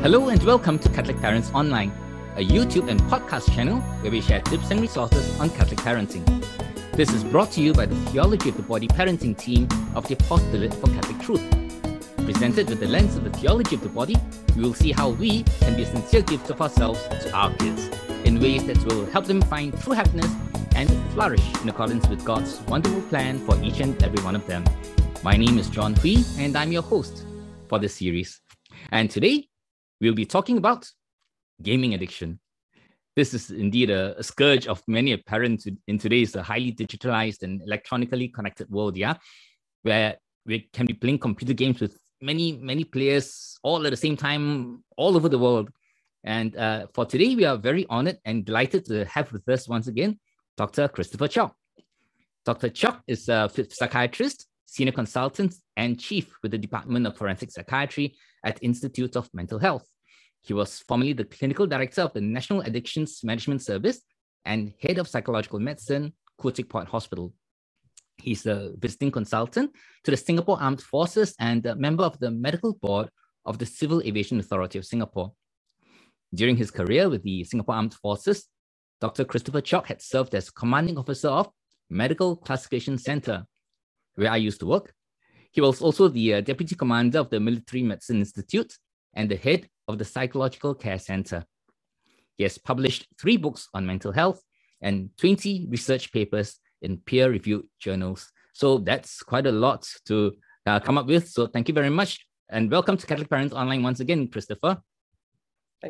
Hello and welcome to Catholic Parents Online, a YouTube and podcast channel where we share tips and resources on Catholic parenting. This is brought to you by the Theology of the Body parenting team of the Apostolate for Catholic Truth. Presented with the lens of the theology of the body, we will see how we can be sincere gift of ourselves to our kids in ways that will help them find true happiness and flourish in accordance with God's wonderful plan for each and every one of them. My name is John Hui, and I'm your host for this series. And today, we'll be talking about gaming addiction. This is indeed a, a scourge of many parents in today's highly digitalized and electronically connected world, yeah, where we can be playing computer games with many, many players all at the same time, all over the world. And uh, for today, we are very honored and delighted to have with us once again Dr. Christopher Cheok. Dr. Cheok is a psychiatrist, senior consultant, and chief with the Department of Forensic Psychiatry at Institute of Mental Health. He was formerly the clinical director of the National Addictions Management Service and head of psychological medicine, Teck Puat Hospital. He's a visiting consultant to the Singapore Armed Forces and a member of the medical board of the Civil Aviation Authority of Singapore. During his career with the Singapore Armed Forces, Dr. Christopher Cheok had served as commanding officer of Medical Classification Center, where I used to work, he was also the uh, deputy commander of the Military Medicine Institute and the head of the Psychological Care Center. He has published three books on mental health and 20 research papers in peer reviewed journals. So that's quite a lot to uh, come up with. So thank you very much. And welcome to Catholic Parents Online once again, Christopher.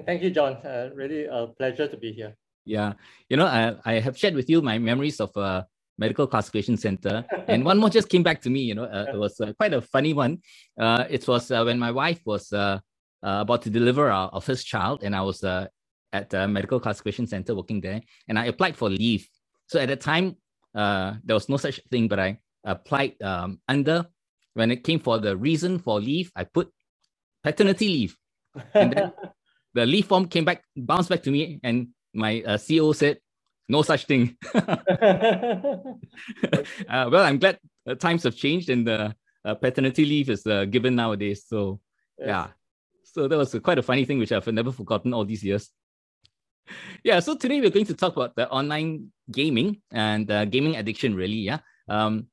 Thank you, John. Uh, really a pleasure to be here. Yeah. You know, I, I have shared with you my memories of uh, medical classification center. And one more just came back to me you know uh, it was uh, quite a funny one. Uh, it was uh, when my wife was uh, uh, about to deliver our, our, first child and i was at the medical classification center working there and i applied for leave. So at that time there was no such thing but i applied um, under. When it came for the reason for leave i put paternity leave. And then the leave form came back bounced back to me and my co said no such thing. uh, well, I'm glad uh, times have changed and the uh, paternity leave is uh, given nowadays. So, yes. yeah. So that was quite a funny thing, which I've never forgotten all these years. Yeah, so today we're going to talk about the online gaming and uh, gaming addiction, really. Yeah. Um,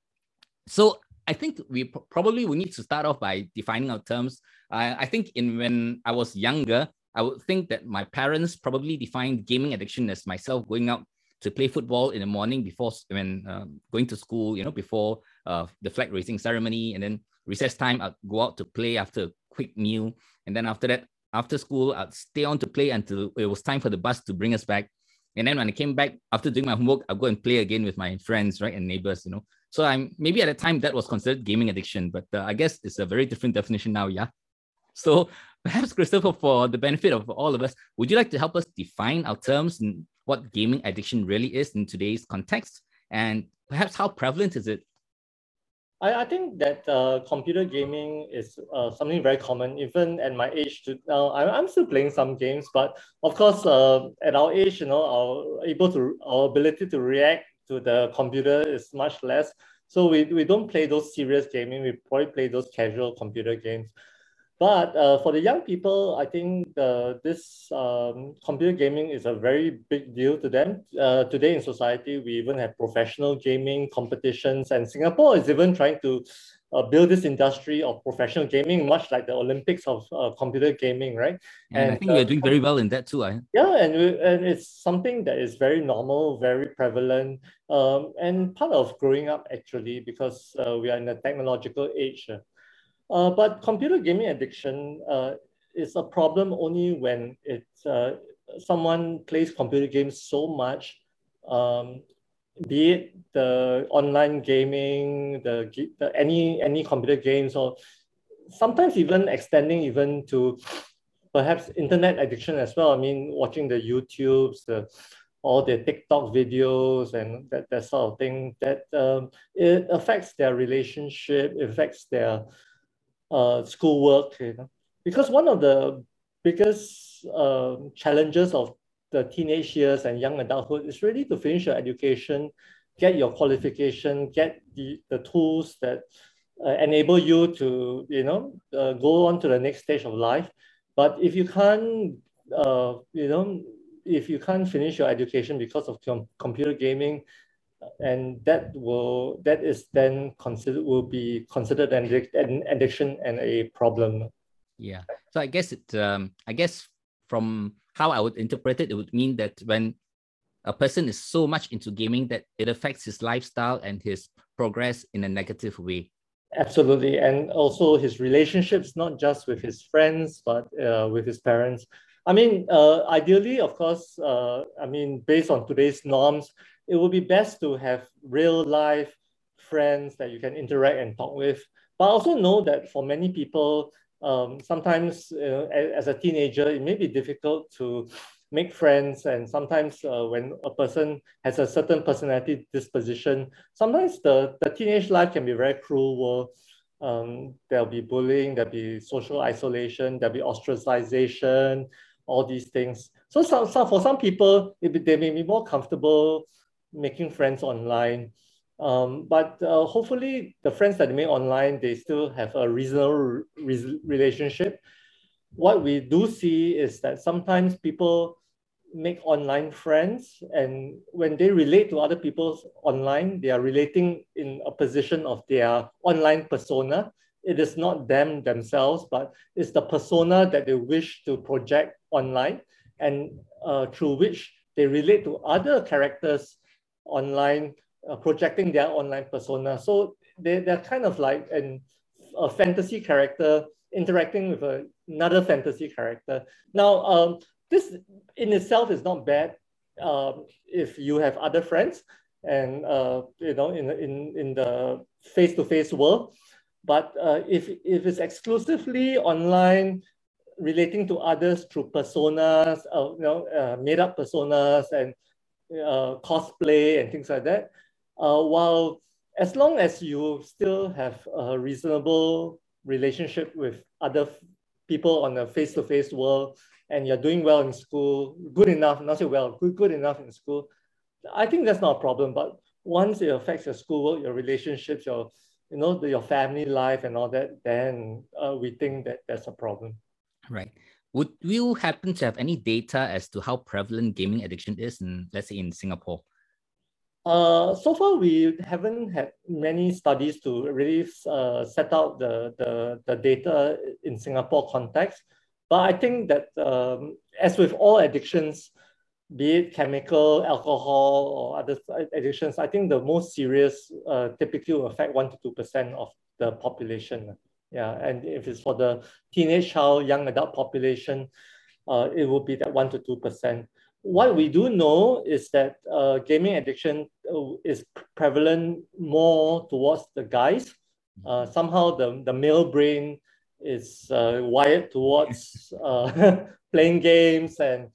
so I think we p- probably we need to start off by defining our terms. I think in when I was younger, I would think that my parents probably defined gaming addiction as myself going out to play football in the morning before when uh, going to school, you know, before uh, the flag raising ceremony, and then recess time, I'd go out to play after a quick meal, and then after that, after school, I'd stay on to play until it was time for the bus to bring us back. And then when I came back after doing my homework, I'd go and play again with my friends, right, and neighbors, you know. So I'm maybe at the time that was considered gaming addiction, but uh, I guess it's a very different definition now, yeah. So perhaps Christopher, for the benefit of all of us, would you like to help us define our terms and what gaming addiction really is in today's context and perhaps how prevalent is it? I, I think that uh, computer gaming is uh, something very common, even at my age. To, now, I'm, I'm still playing some games, but of course, uh, at our age, you know, our able to our ability to react to the computer is much less. So we, we don't play those serious gaming. We probably play those casual computer games. But uh, for the young people, I think uh, this um, computer gaming is a very big deal to them. Uh, today in society, we even have professional gaming competitions, and Singapore is even trying to uh, build this industry of professional gaming, much like the Olympics of uh, computer gaming, right? And, and I think we're doing very well in that too. Eh? Yeah, and, we, and it's something that is very normal, very prevalent, um, and part of growing up actually, because uh, we are in a technological age. Uh, but computer gaming addiction uh, is a problem only when it uh, someone plays computer games so much, um, be it the online gaming, the, the any any computer games, or sometimes even extending even to perhaps internet addiction as well. I mean, watching the YouTubes, the all the TikTok videos and that, that sort of thing, that um, it affects their relationship, affects their uh, schoolwork, you know, because one of the biggest uh, challenges of the teenage years and young adulthood is really to finish your education, get your qualification, get the, the tools that uh, enable you to, you know, uh, go on to the next stage of life. But if you can't, uh, you know, if you can't finish your education because of com- computer gaming, and that will that is then considered will be considered an, an addiction and a problem. Yeah. So I guess it um I guess from how I would interpret it, it would mean that when a person is so much into gaming that it affects his lifestyle and his progress in a negative way. Absolutely. And also his relationships, not just with his friends, but uh, with his parents. I mean, uh, ideally, of course, uh, I mean, based on today's norms, it would be best to have real life friends that you can interact and talk with. But I also know that for many people, um, sometimes uh, as a teenager, it may be difficult to make friends. And sometimes uh, when a person has a certain personality disposition, sometimes the, the teenage life can be very cruel. Um, there'll be bullying, there'll be social isolation, there'll be ostracization, all these things. So, some, some, for some people, it, they may be more comfortable making friends online. Um, but uh, hopefully, the friends that they make online, they still have a reasonable re- relationship. What we do see is that sometimes people make online friends, and when they relate to other people online, they are relating in a position of their online persona. It is not them themselves, but it's the persona that they wish to project online, and uh, through which they relate to other characters online, uh, projecting their online persona. So they, they're kind of like an, a fantasy character interacting with a, another fantasy character. Now, um, this in itself is not bad um, if you have other friends and uh, you know in, in, in the face-to-face world. But uh, if, if it's exclusively online, relating to others through personas, uh, you know, uh, made-up personas and uh, cosplay and things like that. Uh, while as long as you still have a reasonable relationship with other people on a face-to-face world and you're doing well in school, good enough, not say well, good, good enough in school, I think that's not a problem. But once it affects your schoolwork, your relationships, your you know your family life and all that, then uh, we think that that's a problem. Right. Would you happen to have any data as to how prevalent gaming addiction is in, let's say, in Singapore? Uh, so far, we haven't had many studies to really uh, set out the, the, the data in Singapore context. But I think that um, as with all addictions, be it chemical, alcohol, or other addictions, I think the most serious uh, typically affect 1% to 2% of the population. Yeah, and if it's for the teenage child, young adult population, uh, it will be that 1% to 2%. What we do know is that uh, gaming addiction uh, is prevalent more towards the guys. Uh, somehow the, the male brain is uh, wired towards uh, playing games and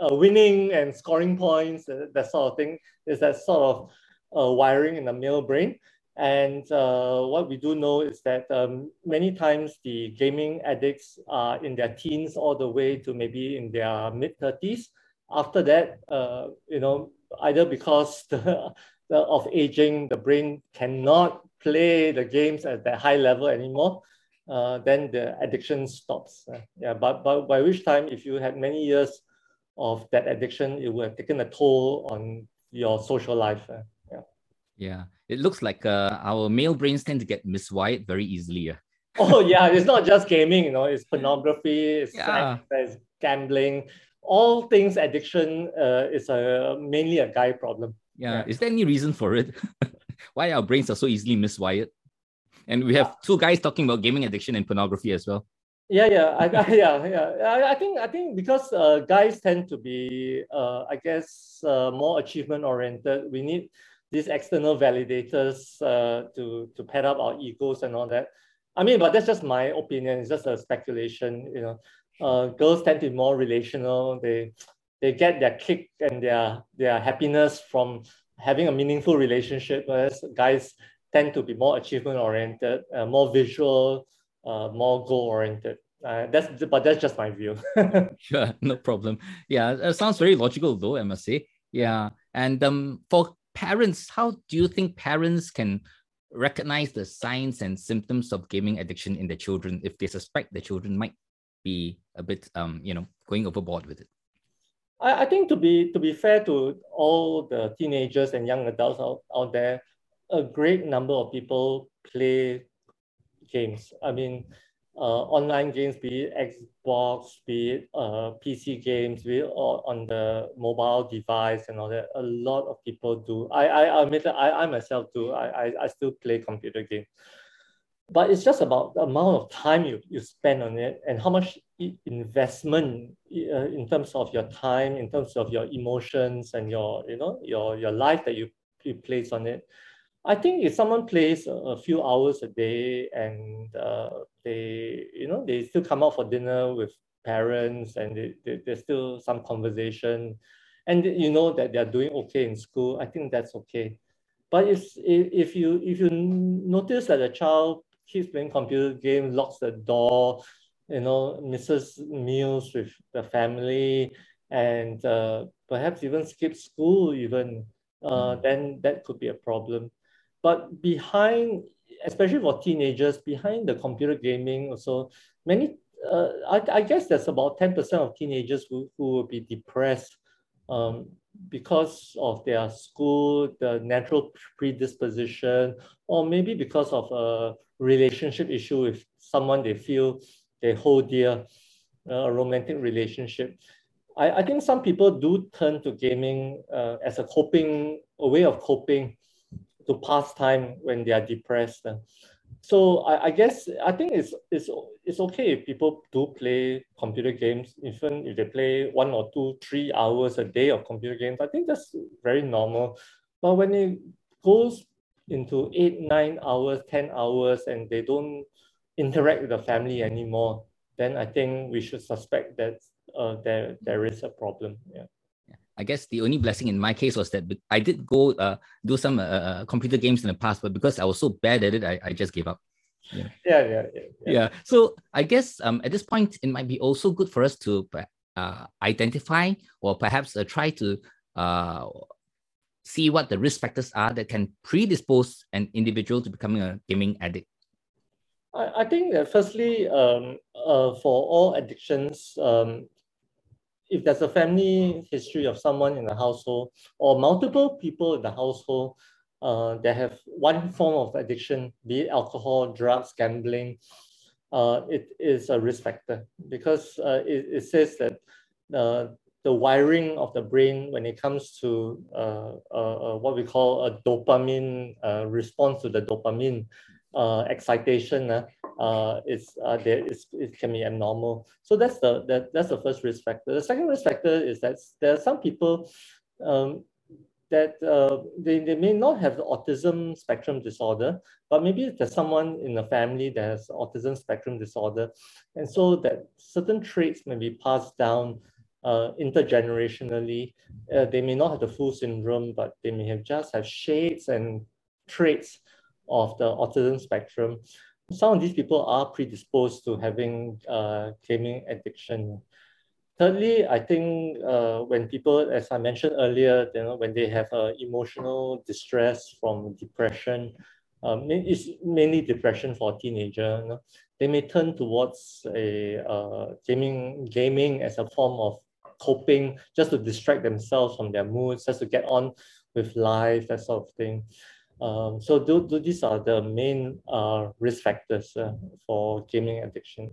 uh, winning and scoring points, that sort of thing. Is that sort of uh, wiring in the male brain. And uh, what we do know is that um, many times the gaming addicts are in their teens all the way to maybe in their mid 30s. After that, uh, you know, either because the, the, of aging, the brain cannot play the games at that high level anymore, uh, then the addiction stops. Uh, yeah, but, but by which time, if you had many years of that addiction, it would have taken a toll on your social life. Yeah. Yeah it looks like uh, our male brains tend to get miswired very easily. Uh. oh yeah, it's not just gaming, you know, it's pornography, it's yeah. sex, it's gambling, all things addiction uh, is a mainly a guy problem. Yeah. yeah. Is there any reason for it? Why our brains are so easily miswired? And we have two guys talking about gaming addiction and pornography as well. Yeah, yeah, I, I, yeah, yeah. I, I think I think because uh, guys tend to be, uh, I guess, uh, more achievement oriented. We need these external validators uh, to, to pad up our egos and all that. I mean, but that's just my opinion. It's just a speculation. You know, uh, girls tend to be more relational. They they get their kick and their their happiness from having a meaningful relationship. Whereas guys tend to be more achievement oriented, uh, more visual, uh, more goal oriented. Uh, that's but that's just my view. sure, no problem. Yeah, it sounds very logical though. I must say. Yeah, and um, for parents, how do you think parents can recognize the signs and symptoms of gaming addiction in their children if they suspect the children might be a bit, um, you know, going overboard with it? I, I think to be to be fair to all the teenagers and young adults out, out there, a great number of people play games. I mean, online games, be it Xbox, be it uh, PC games, be it on the mobile device and all that. A lot of people do. I, I admit that I, I myself do. I, I, I still play computer games. But it's just about the amount of time you, you spend on it and how much investment uh, in terms of your time, in terms of your emotions and your, you know, your, your life that you, you place on it. I think if someone plays a few hours a day and uh, they, you know, they still come out for dinner with parents and they, they, there's still some conversation and you know that they're doing okay in school, I think that's okay. But if, if, you, if you notice that a child keeps playing computer games, locks the door, you know, misses meals with the family, and uh, perhaps even skips school even, uh, then that could be a problem. But behind, especially for teenagers, behind the computer gaming also, many, uh, I, I guess there's about 10% of teenagers who, who will be depressed um, because of their school, the natural predisposition, or maybe because of a relationship issue with someone they feel they hold dear, uh, a romantic relationship. I, I think some people do turn to gaming uh, as a coping, a way of coping to pass time when they are depressed. So I, I guess I think it's, it's, it's okay if people do play computer games, even if they play one or two, three hours a day of computer games. I think that's very normal. But when it goes into eight, nine hours, 10 hours, and they don't interact with the family anymore, then I think we should suspect that uh, there, there is a problem. Yeah. I guess the only blessing in my case was that I did go uh, do some uh, uh, computer games in the past, but because I was so bad at it, I, I just gave up. Yeah. Yeah, yeah, yeah, yeah. yeah. So I guess um, at this point, it might be also good for us to uh, identify or perhaps uh, try to uh, see what the risk factors are that can predispose an individual to becoming a gaming addict. I, I think that firstly, um, uh, for all addictions, um, if there's a family history of someone in the household or multiple people in the household uh, that have one form of addiction, be it alcohol, drugs, gambling, uh, it is a risk factor because uh, it, it says that uh, the wiring of the brain when it comes to uh, uh, uh what we call a dopamine response to the dopamine uh, excitation uh, is uh, there is it can be abnormal. So that's the that, that's the first risk factor. The second risk factor is that there are some people um, that uh, they, they may not have the autism spectrum disorder, but maybe there's someone in the family that has autism spectrum disorder. And so that certain traits may be passed down uh, intergenerationally. Uh, they may not have the full syndrome, but they may have just have shades and traits of the autism spectrum, some of these people are predisposed to having uh, gaming addiction. Thirdly, I think uh, when people, as I mentioned earlier, you know, when they have uh, emotional distress from depression, um, it's mainly depression for a teenager, you know, they may turn towards a uh, gaming, gaming as a form of coping, just to distract themselves from their moods, just to get on with life, that sort of thing. Um, so do, do these are the main uh, risk factors uh, for gaming addiction.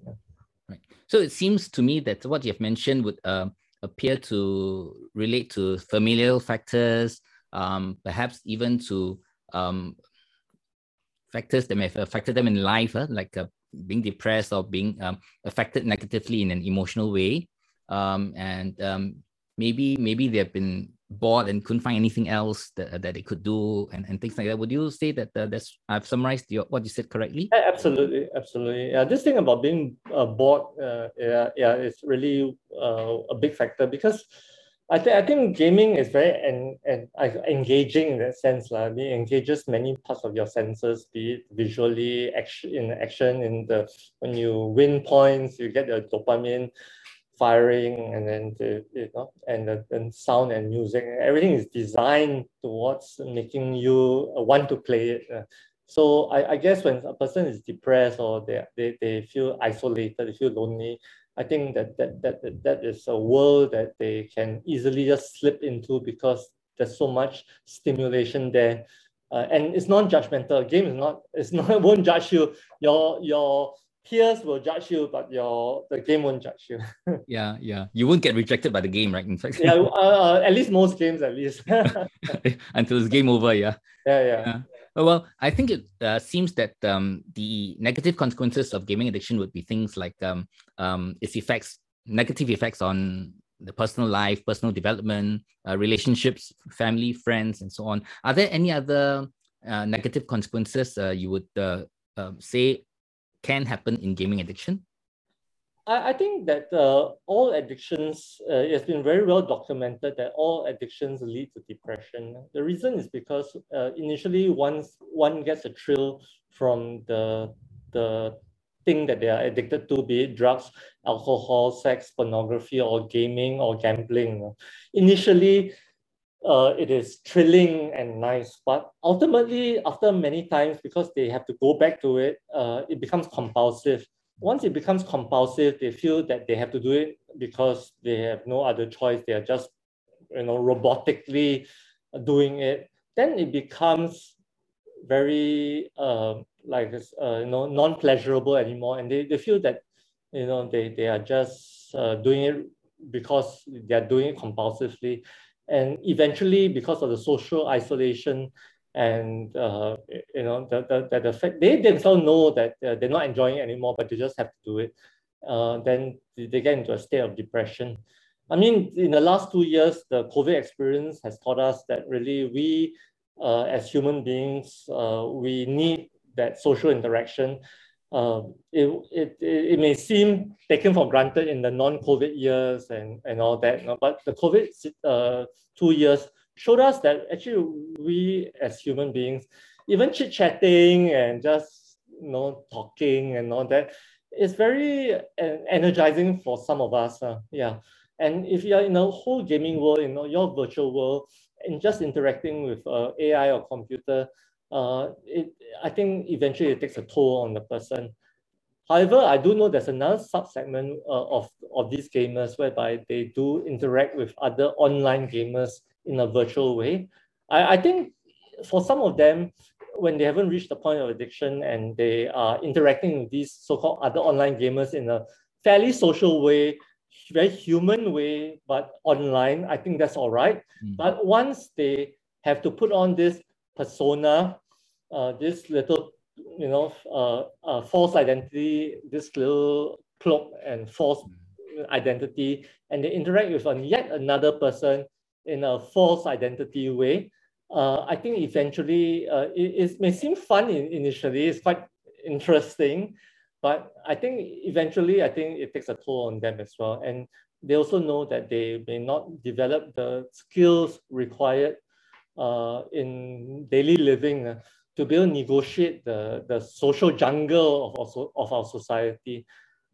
Right. So it seems to me that what you've mentioned would uh, appear to relate to familial factors, um, perhaps even to um, factors that may have affected them in life, uh, like uh, being depressed or being um, affected negatively in an emotional way. Um, and maybe maybe they've been bored and couldn't find anything else that, that they could do and, and things like that. Would you say that uh, that's I've summarized your, what you said correctly? Yeah, absolutely, absolutely. Yeah, this thing about being uh, bored, uh, yeah, yeah, it's really uh, a big factor because I think I think gaming is very en- en- engaging in that sense. Like, it engages many parts of your senses, be it visually, action in action, in the when you win points, you get the dopamine firing and then the you know and the and sound and music everything is designed towards making you want to play it uh, so I, I guess when a person is depressed or they, they, they feel isolated they feel lonely I think that that, that that that is a world that they can easily just slip into because there's so much stimulation there. Uh, and it's non-judgmental. Game is not, it's not, won't judge you. Your your peers will judge you, but your the game won't judge you. yeah, yeah. You won't get rejected by the game, right? In fact. yeah, uh, uh, at least most games, at least. Until it's game over, yeah. Yeah, yeah. yeah. Oh, well, I think it uh, seems that um, the negative consequences of gaming addiction would be things like um, um, its effects, negative effects on the personal life, personal development, uh, relationships, family, friends, and so on. Are there any other uh, negative consequences uh, you would uh, um, say can happen in gaming addiction? I, I think that uh, all addictions, uh, it's been very well documented that all addictions lead to depression. The reason is because uh, initially once one gets a thrill from the, the thing that they are addicted to, be it drugs, alcohol, sex, pornography, or gaming or gambling. Initially, uh, it is thrilling and nice, but ultimately, after many times, because they have to go back to it, uh, it becomes compulsive once it becomes compulsive, they feel that they have to do it because they have no other choice. They are just, you know, robotically doing it. Then it becomes very uh, like uh, you know non-pleasurable anymore, and they, they feel that you know they, they are just uh, doing it because they are doing it compulsively, and eventually because of the social isolation and uh, you know that the, the fact they themselves know that uh, they're not enjoying anymore, but they just have to do it. Uh, then they get into a state of depression. I mean, in the last two years, the COVID experience has taught us that really we, uh, as human beings, uh, we need that social interaction. Uh, it, it, it may seem taken for granted in the non-COVID years and, and all that, but the COVID uh, two years showed us that actually we as human beings, even chit chatting and just you know talking and all that, is very uh, energizing for some of us. Uh, yeah, and if you're in a whole gaming world, you know your virtual world, and just interacting with uh, AI or computer, uh, it I think eventually it takes a toll on the person. However, I do know there's another subsegment uh, of, of these gamers whereby they do interact with other online gamers in a virtual way. I, I think for some of them, when they haven't reached the point of addiction and they are interacting with these so-called other online gamers in a fairly social way, very human way, but online, I think that's all right. Mm. But once they have to put on this persona, uh, this little, you know, uh, uh, false identity, this little cloak and false identity, and they interact with yet another person in a false identity way. Uh, I think eventually uh, it, it, may seem fun in, initially, it's quite interesting, but I think eventually I think it takes a toll on them as well. And they also know that they may not develop the skills required uh, in daily living uh, to be able to negotiate the, the social jungle of, of, of our society.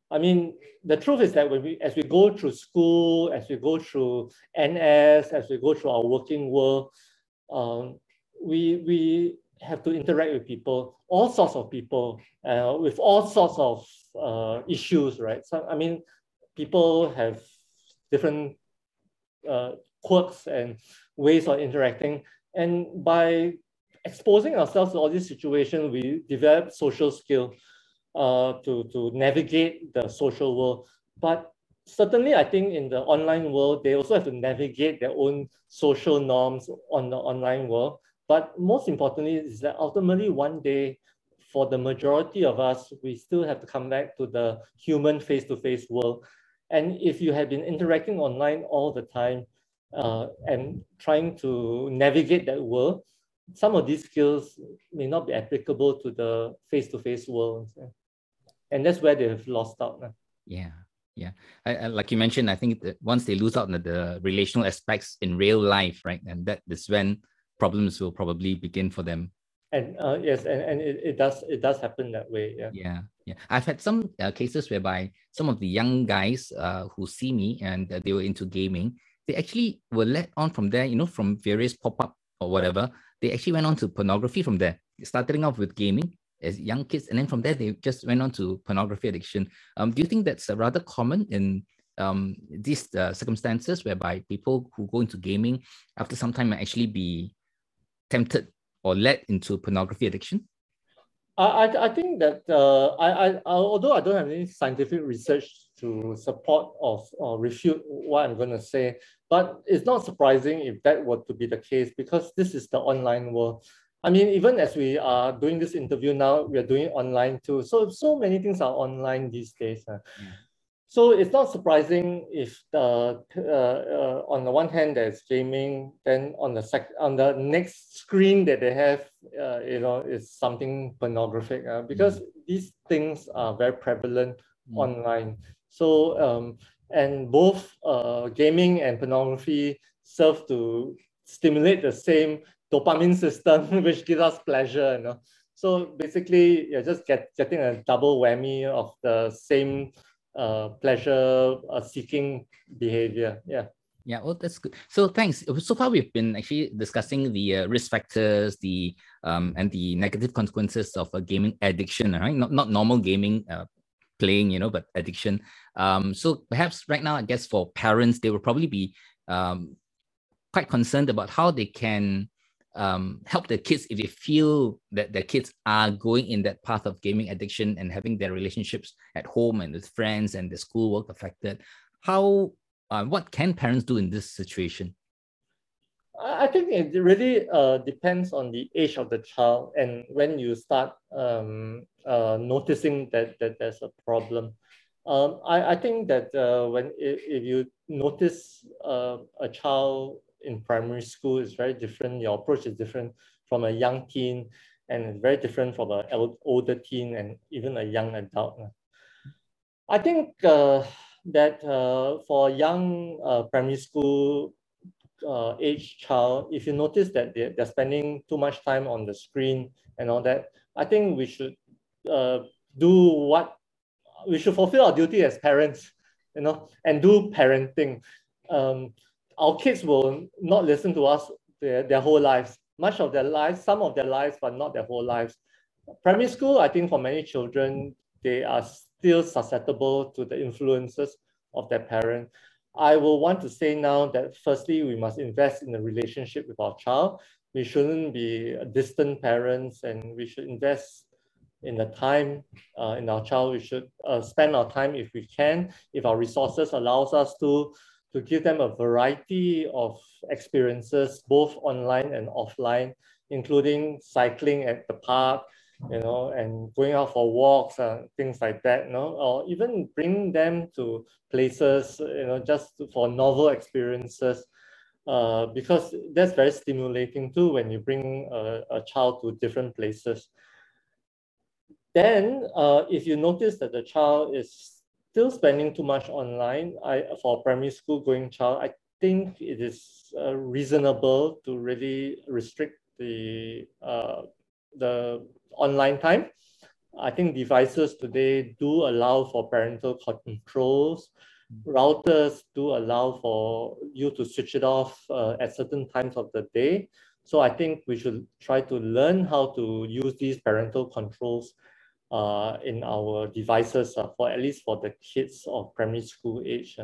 I mean, the truth is that when we, as we go through school, as we go through NS, as we go through our working world, um, we, we have to interact with people, all sorts of people, uh, with all sorts of uh, issues, right? So, I mean, people have different uh, quirks and ways of interacting. And by exposing ourselves to all these situations, we develop social skill uh, to, to navigate the social world. But certainly, I think in the online world, they also have to navigate their own social norms on the online world. But most importantly, is that ultimately one day, for the majority of us, we still have to come back to the human face-to-face world. And if you have been interacting online all the time uh, and trying to navigate that world, some of these skills may not be applicable to the face-to-face world and that's where they've lost out. Yeah, yeah. I, I, like you mentioned, I think that once they lose out on the, the relational aspects in real life, right, and that is when problems will probably begin for them. And uh, yes, and, and it, it does it does happen that way. Yeah. Yeah. Yeah. I've had some uh, cases whereby some of the young guys uh, who see me and uh, they were into gaming, they actually were led on from there, you know, from various pop up or whatever. They actually went on to pornography from there, starting off with gaming as young kids, and then from there they just went on to pornography addiction. Um, do you think that's rather common in um, these uh, circumstances whereby people who go into gaming after some time might actually be tempted or led into pornography addiction? I, I think that uh, I, I, although I don't have any scientific research to support or, or refute what I'm going to say, but it's not surprising if that were to be the case because this is the online world. I mean, even as we are doing this interview now, we are doing online too. So so many things are online these days. Uh. Yeah. So it's not surprising if the uh, uh, on the one hand there's gaming, then on the sec on the next screen that they have, uh, you know, is something pornographic uh, because mm. these things are very prevalent mm. online. So um, and both uh, gaming and pornography serve to stimulate the same dopamine system, which gives us pleasure. You know, so basically you're just get, getting a double whammy of the same uh, pleasure uh, seeking behavior. Yeah. Yeah, well, that's good. So thanks. So far, we've been actually discussing the uh, risk factors, the um, and the negative consequences of a gaming addiction, right? Not not normal gaming, uh, playing, you know, but addiction. Um, so perhaps right now, I guess for parents, they will probably be um, quite concerned about how they can um, help their kids if they feel that their kids are going in that path of gaming addiction and having their relationships at home and with friends and the schoolwork affected. How, uh, what can parents do in this situation? I think it really uh, depends on the age of the child and when you start um, uh, noticing that, that there's a problem. Um, I, I think that uh, when if, if you notice uh, a child in primary school is very different. Your approach is different from a young teen and very different from an older teen and even a young adult. I think uh, that uh, for young uh, primary school uh, age child, if you notice that they're, they're spending too much time on the screen and all that, I think we should uh, do what we should fulfill our duty as parents, you know, and do parenting. Um, our kids will not listen to us their, their whole lives, much of their lives, some of their lives, but not their whole lives. Primary school, I think for many children, they are still susceptible to the influences of their parent. I will want to say now that firstly, we must invest in the relationship with our child. We shouldn't be distant parents and we should invest in the time uh, in our child. We should uh, spend our time if we can, if our resources allows us to, to give them a variety of experiences, both online and offline, including cycling at the park, you know, and going out for walks and things like that, you know, or even bring them to places, you know, just for novel experiences. Uh, because that's very stimulating too when you bring a, a child to different places. Then, uh, if you notice that the child is still spending too much online. I for a primary school going child, I think it is uh, reasonable to really restrict the uh, the online time. I think devices today do allow for parental controls. Routers do allow for you to switch it off uh, at certain times of the day. So I think we should try to learn how to use these parental controls uh, in our devices uh, for at least for the kids of primary school age.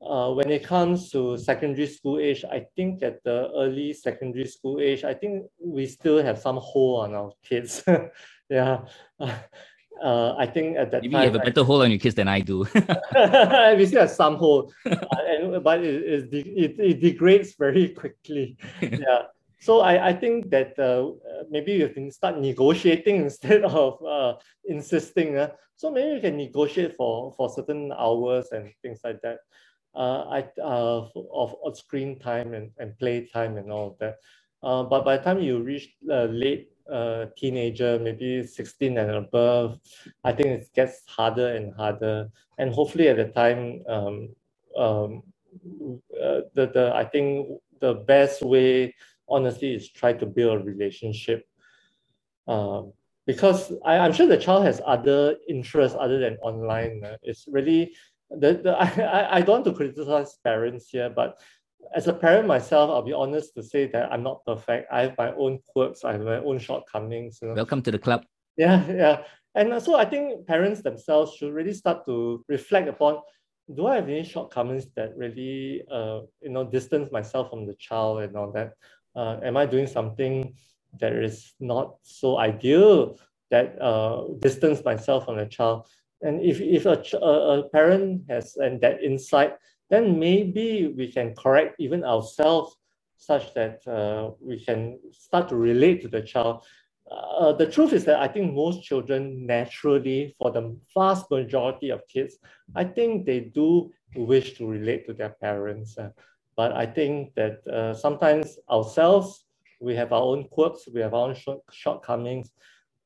Uh, when it comes to secondary school age, I think at the early secondary school age, I think we still have some hole on our kids. yeah. Uh, I think at that Maybe time, you have a better hold on your kids than I do. we still have some hold, uh, and, but it, it, it, it degrades very quickly. yeah. So I, I think that uh, maybe you can start negotiating instead of uh, insisting. Uh. So maybe you can negotiate for, for certain hours and things like that. Uh, I, uh, of, of screen time and, and play time and all of that. Uh, but by the time you reach uh, late uh, teenager, maybe 16 and above, I think it gets harder and harder. And hopefully at the time, um, um, uh, the, the, I think the best way honestly is try to build a relationship. Um, because I, I'm sure the child has other interests other than online. Uh, it's really the, the I, I don't want to criticize parents here, but as a parent myself, I'll be honest to say that I'm not perfect. I have my own quirks, I have my own shortcomings. You know? Welcome to the club. Yeah, yeah. And so I think parents themselves should really start to reflect upon do I have any shortcomings that really uh, you know distance myself from the child and all that? Uh, am I doing something that is not so ideal that uh, distance myself from the child? And if, if a, a, a parent has and that insight, then maybe we can correct even ourselves such that uh, we can start to relate to the child. Uh, the truth is that I think most children naturally, for the vast majority of kids, I think they do wish to relate to their parents. Uh, but I think that uh, sometimes ourselves, we have our own quirks, we have our own short, shortcomings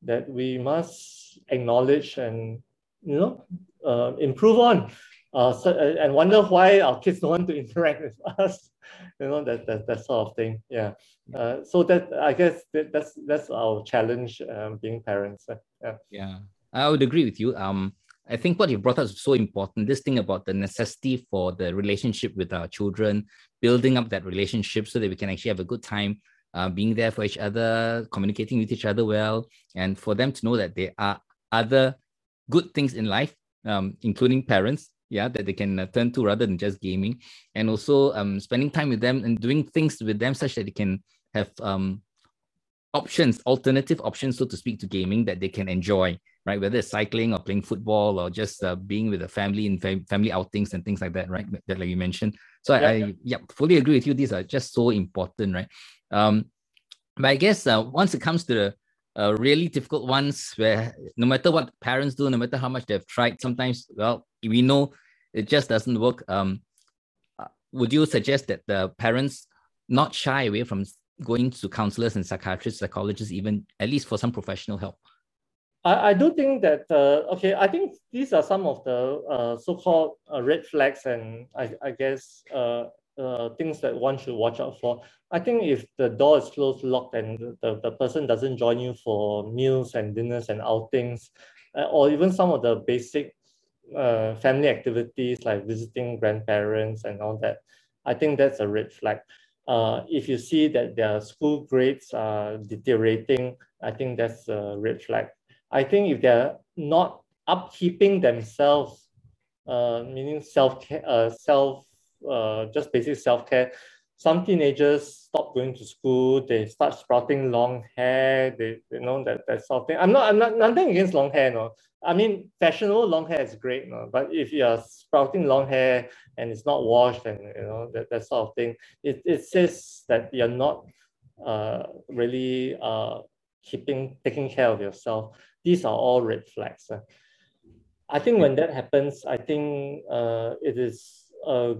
that we must acknowledge and you know uh, improve on. Uh, so, and wonder why our kids don't want to interact with us you know that, that that sort of thing. Yeah. Uh, so that i guess that, that's that's our challenge um, being parents. Yeah. Yeah. I would agree with you. Um i think what you brought up is so important this thing about the necessity for the relationship with our children building up that relationship so that we can actually have a good time uh, being there for each other communicating with each other well and for them to know that there are other good things in life um, including parents yeah that they can uh, turn to rather than just gaming and also um, spending time with them and doing things with them such that they can have um, options alternative options so to speak to gaming that they can enjoy right whether it's cycling or playing football or just uh, being with the family in fam- family outings and things like that right that like you mentioned so yeah. I, I yeah fully agree with you these are just so important right um but i guess uh, once it comes to the uh, really difficult ones where no matter what parents do, no matter how much they've tried, sometimes, well, we know it just doesn't work. Um, uh, would you suggest that the parents not shy away from going to counselors and psychiatrists, psychologists, even at least for some professional help? I, I do think that, uh, okay, I think these are some of the uh, so-called uh, red flags and I, I guess uh, uh, things that one should watch out for. I think if the door is closed, locked, and the, the person doesn't join you for meals and dinners and outings, uh, or even some of the basic family activities like visiting grandparents and all that, I think that's a red flag. Uh, if you see that their school grades are deteriorating, I think that's a red flag. I think if they're not upkeeping themselves, uh, meaning self care, uh, self uh, just basic self care, some teenagers stop going to school, they start sprouting long hair, they you know that that sort of thing. I'm not I'm not nothing against long hair, no. I mean fashionable long hair is great, no. But if you're sprouting long hair and it's not washed and you know that, that sort of thing, it, it says that you're not uh really uh keeping taking care of yourself. These are all red flags. Uh. I think when that happens, I think uh it is uh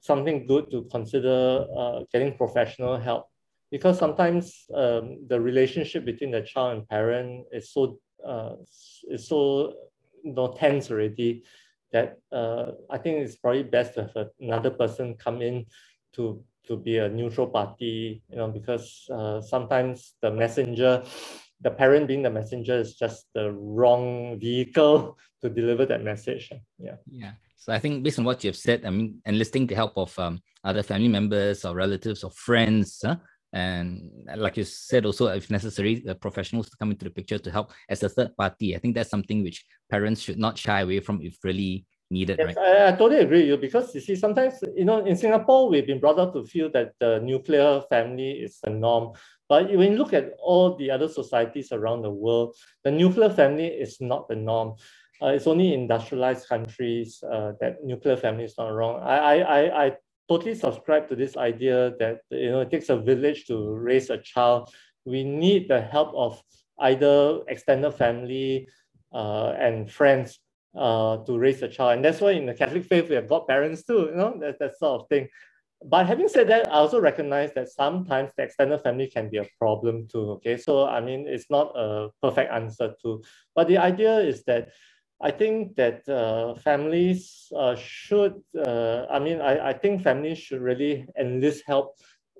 something good to consider uh, getting professional help because sometimes um, the relationship between the child and parent is so uh, is so you know, tense already that uh, I think it's probably best to have another person come in to to be a neutral party, you know, because uh, sometimes the messenger, the parent being the messenger is just the wrong vehicle to deliver that message. Yeah. Yeah. So I think based on what you've said, I mean, enlisting the help of um, other family members or relatives or friends, huh? and like you said, also if necessary, the professionals to come into the picture to help as a third party. I think that's something which parents should not shy away from if really needed. Yes, right? I, I totally agree with you because you see, sometimes you know in Singapore we've been brought up to feel that the nuclear family is the norm. But when you look at all the other societies around the world, the nuclear family is not the norm. Uh, it's only industrialized countries uh, that nuclear family is not wrong. I, I, I totally subscribe to this idea that you know it takes a village to raise a child. We need the help of either extended family uh, and friends uh, to raise a child. And that's why in the Catholic faith, we have godparents too, you know, that, that sort of thing. But having said that, I also recognize that sometimes the extended family can be a problem too. Okay, so I mean, it's not a perfect answer to, but the idea is that I think that uh, families uh, should, uh, I mean, I, I think families should really enlist help,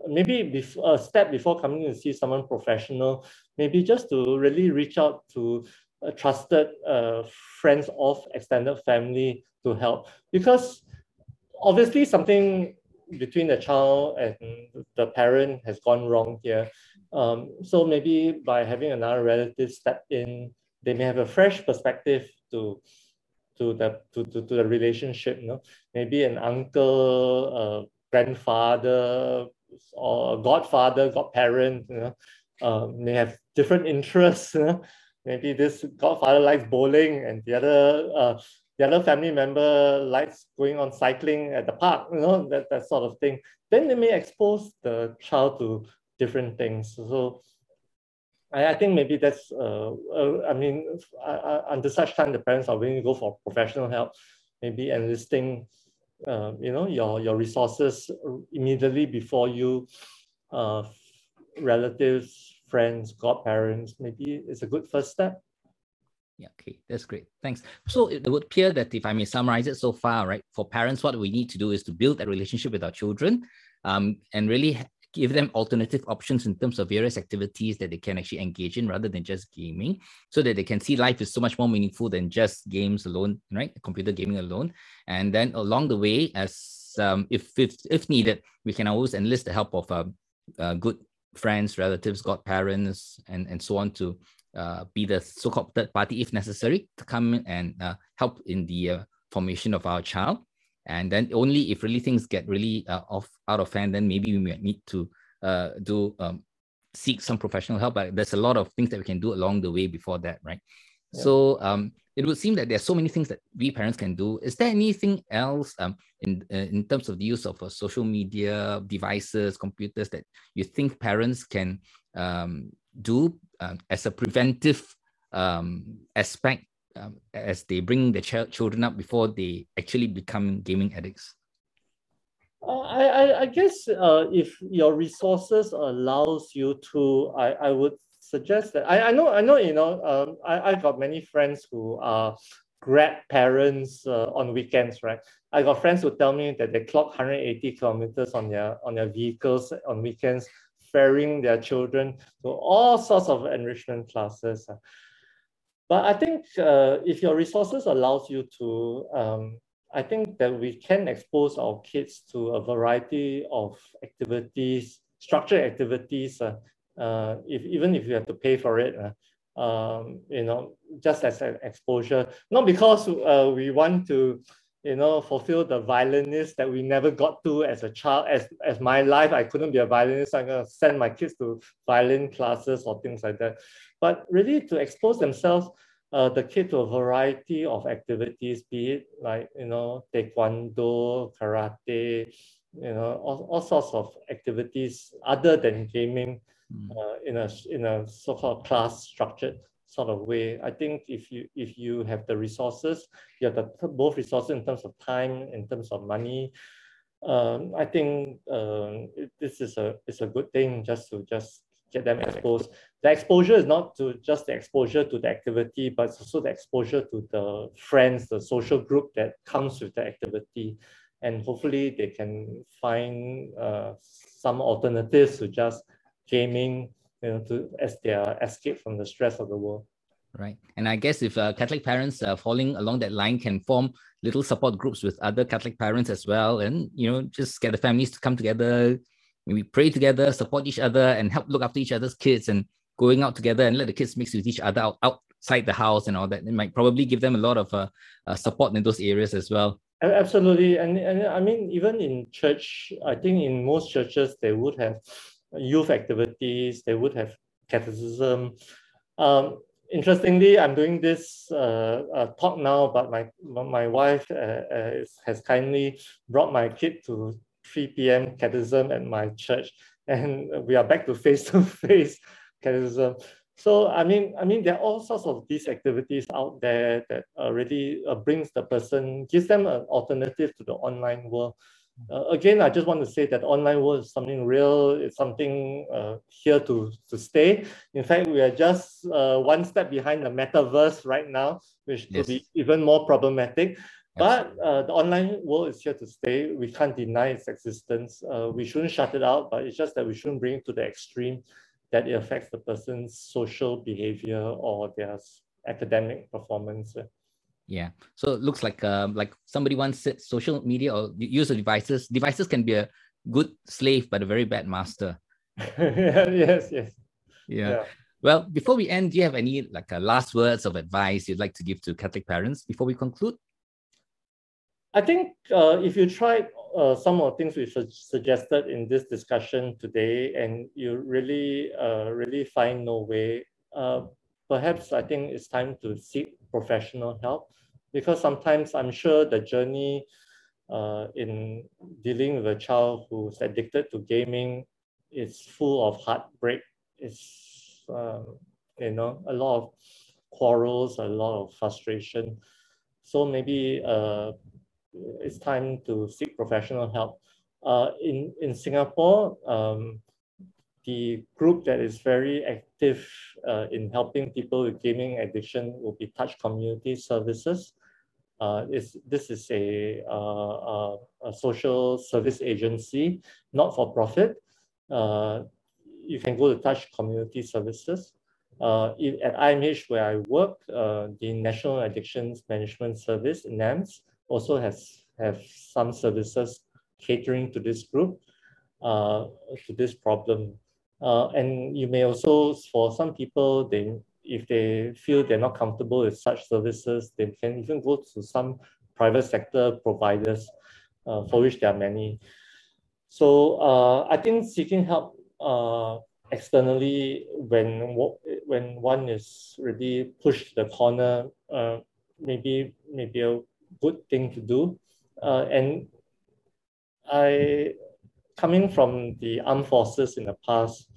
maybe before, a step before coming to see someone professional, maybe just to really reach out to trusted uh, friends of extended family to help. Because obviously something between the child and the parent has gone wrong here. Um, so maybe by having another relative step in, they may have a fresh perspective to to the to, to, to the relationship. You know? Maybe an uncle, a grandfather, or godfather, godparent, you know, uh, may have different interests. You know? Maybe this godfather likes bowling, and the other uh, the other family member likes going on cycling at the park. You know that that sort of thing. Then they may expose the child to different things. So I, I think maybe that's, uh, uh, I mean, uh, under such time, the parents are willing to go for professional help, maybe enlisting, uh, you know, your, your resources immediately before you, uh, relatives, friends, godparents, maybe it's a good first step. Yeah, okay, that's great. Thanks. So it would appear that if I may summarize it so far, right, for parents, what we need to do is to build that relationship with our children um, and really give them alternative options in terms of various activities that they can actually engage in rather than just gaming so that they can see life is so much more meaningful than just games alone right computer gaming alone and then along the way as um, if, if if needed we can always enlist the help of uh, uh, good friends relatives godparents and and so on to be the so-called third party if necessary to come and uh, help in the uh, formation of our child and then only if really things get really uh, off out of hand, then maybe we might need to uh, do um, seek some professional help. But there's a lot of things that we can do along the way before that, right? Yeah. So um, it would seem that there's so many things that we parents can do. Is there anything else um, in uh, in terms of the use of uh, social media devices, computers that you think parents can um, do uh, as a preventive um, aspect um, as they bring the ch- children up before they actually become gaming addicts? Uh, I, I, I guess uh, if your resources allows you to, I, I would suggest that I, I know I know you know um, I, I got many friends who are grad parents uh, on weekends, right? I got friends who tell me that they clock 180 kilometers on their on their vehicles on weekends, ferrying their children to all sorts of enrichment classes. But I think uh, if your resources allows you to, um, I think that we can expose our kids to a variety of activities, structured activities, uh, uh, if, even if you have to pay for it, uh, um, you know, just as an exposure, not because uh, we want to, you know, fulfill the violinist that we never got to as a child. As, as my life, I couldn't be a violinist. I'm going to send my kids to violin classes or things like that but really to expose themselves, uh, the kid to a variety of activities, be it like, you know, taekwondo, karate, you know, all, all sorts of activities other than gaming mm. uh, in a in a so-called class structured sort of way. I think if you if you have the resources, you have the both resources in terms of time, in terms of money. Um, I think uh, this is a it's a good thing just to just get them exposed. The exposure is not to just the exposure to the activity, but it's also the exposure to the friends, the social group that comes with the activity. And hopefully they can find uh, some alternatives to just gaming, you know, to as their escape from the stress of the world. Right. And I guess if uh, Catholic parents uh, following along that line can form little support groups with other Catholic parents as well, and you know, just get the families to come together, we pray together, support each other, and help look after each other's kids and going out together and let the kids mix with each other out, outside the house and all that. It might probably give them a lot of uh, uh, support in those areas as well. Absolutely. And, and I mean, even in church, I think in most churches, they would have youth activities, they would have catechism. Um, interestingly, I'm doing this uh, uh, talk now, but my my wife uh, uh has kindly brought my kid to 3 p.m. catechism at my church, and we are back to face-to-face catechism. So I mean, I mean, there are all sorts of these activities out there that really uh, brings the person, gives them an alternative to the online world. Uh, again, I just want to say that online world is something real. It's something uh, here to, to stay. In fact, we are just uh, one step behind the metaverse right now, which yes. could be even more problematic. But uh, the online world is here to stay. We can't deny its existence. Uh, we shouldn't shut it out, but it's just that we shouldn't bring it to the extreme that it affects the person's social behavior or their academic performance. Yeah. So it looks like um, like somebody once said social media or use of devices. Devices can be a good slave but a very bad master. yes, yes. yeah. yeah. Well, before we end, do you have any like uh, last words of advice you'd like to give to Catholic parents before we conclude? I think uh, if you try uh, some of the things we su- suggested in this discussion today, and you really, uh, really find no way, uh, perhaps I think it's time to seek professional help, because sometimes I'm sure the journey uh, in dealing with a child who's addicted to gaming is full of heartbreak. It's um, you know, a lot of quarrels, a lot of frustration. So maybe uh, it's time to seek professional help. Uh, in, in Singapore, um, the group that is very active uh, in helping people with gaming addiction will be Touch Community Services. Uh, is, this is a, uh, a, social service agency, not for profit. Uh, you can go to Touch Community Services. Uh, at IMH where I work, uh, the National Addictions Management Service, NAMS, also has have some services catering to this group, uh, to this problem. Uh, and you may also, for some people, they if they feel they're not comfortable with such services, they can even go to some private sector providers, uh, for which there are many. So uh, I think seeking help uh, externally when when one is really pushed to the corner, uh, maybe maybe a good thing to do. Uh, and I, coming from the armed forces in the past,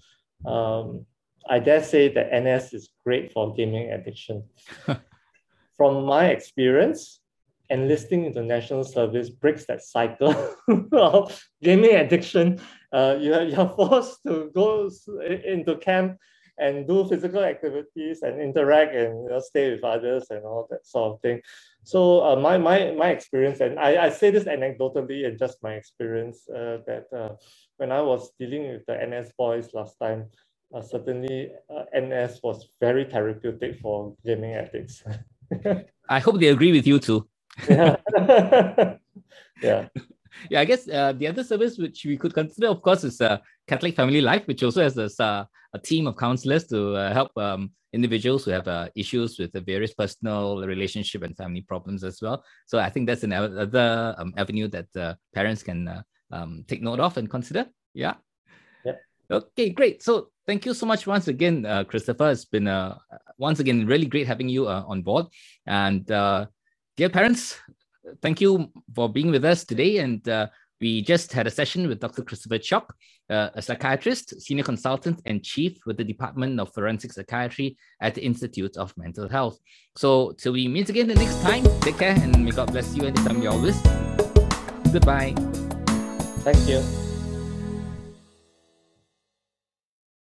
um, I dare say that NS is great for gaming addiction. from my experience, enlisting into national service breaks that cycle of gaming addiction. Uh, you're, you're forced to go into camp and do physical activities and interact and you know, stay with others and all that sort of thing. So uh, my, my, my experience, and I, I say this anecdotally and just my experience, uh, that uh, when I was dealing with the NS boys last time, uh, certainly uh, NS was very therapeutic for gaming addicts. I hope they agree with you too yeah. yeah. Yeah, I guess uh, the other service which we could consider, of course, is uh, Catholic Family Life, which also has this, uh, a team of counselors to uh, help um, individuals who have uh, issues with the various personal relationship and family problems as well. So I think that's another um, avenue that uh, parents can um, take note of and consider. Yeah. Yeah. Okay, great. So thank you so much once again, Christopher. It's been once again really great having you on board. And Dear parents, thank you for being with us today. And uh, we just had a session with Dr. Christopher Cheok, uh, a psychiatrist, senior consultant, and chief with the Department of Forensic Psychiatry at the Institute of Mental Health. So, till we meet again the next time, take care and may God bless you anytime you're with. Goodbye. Thank you.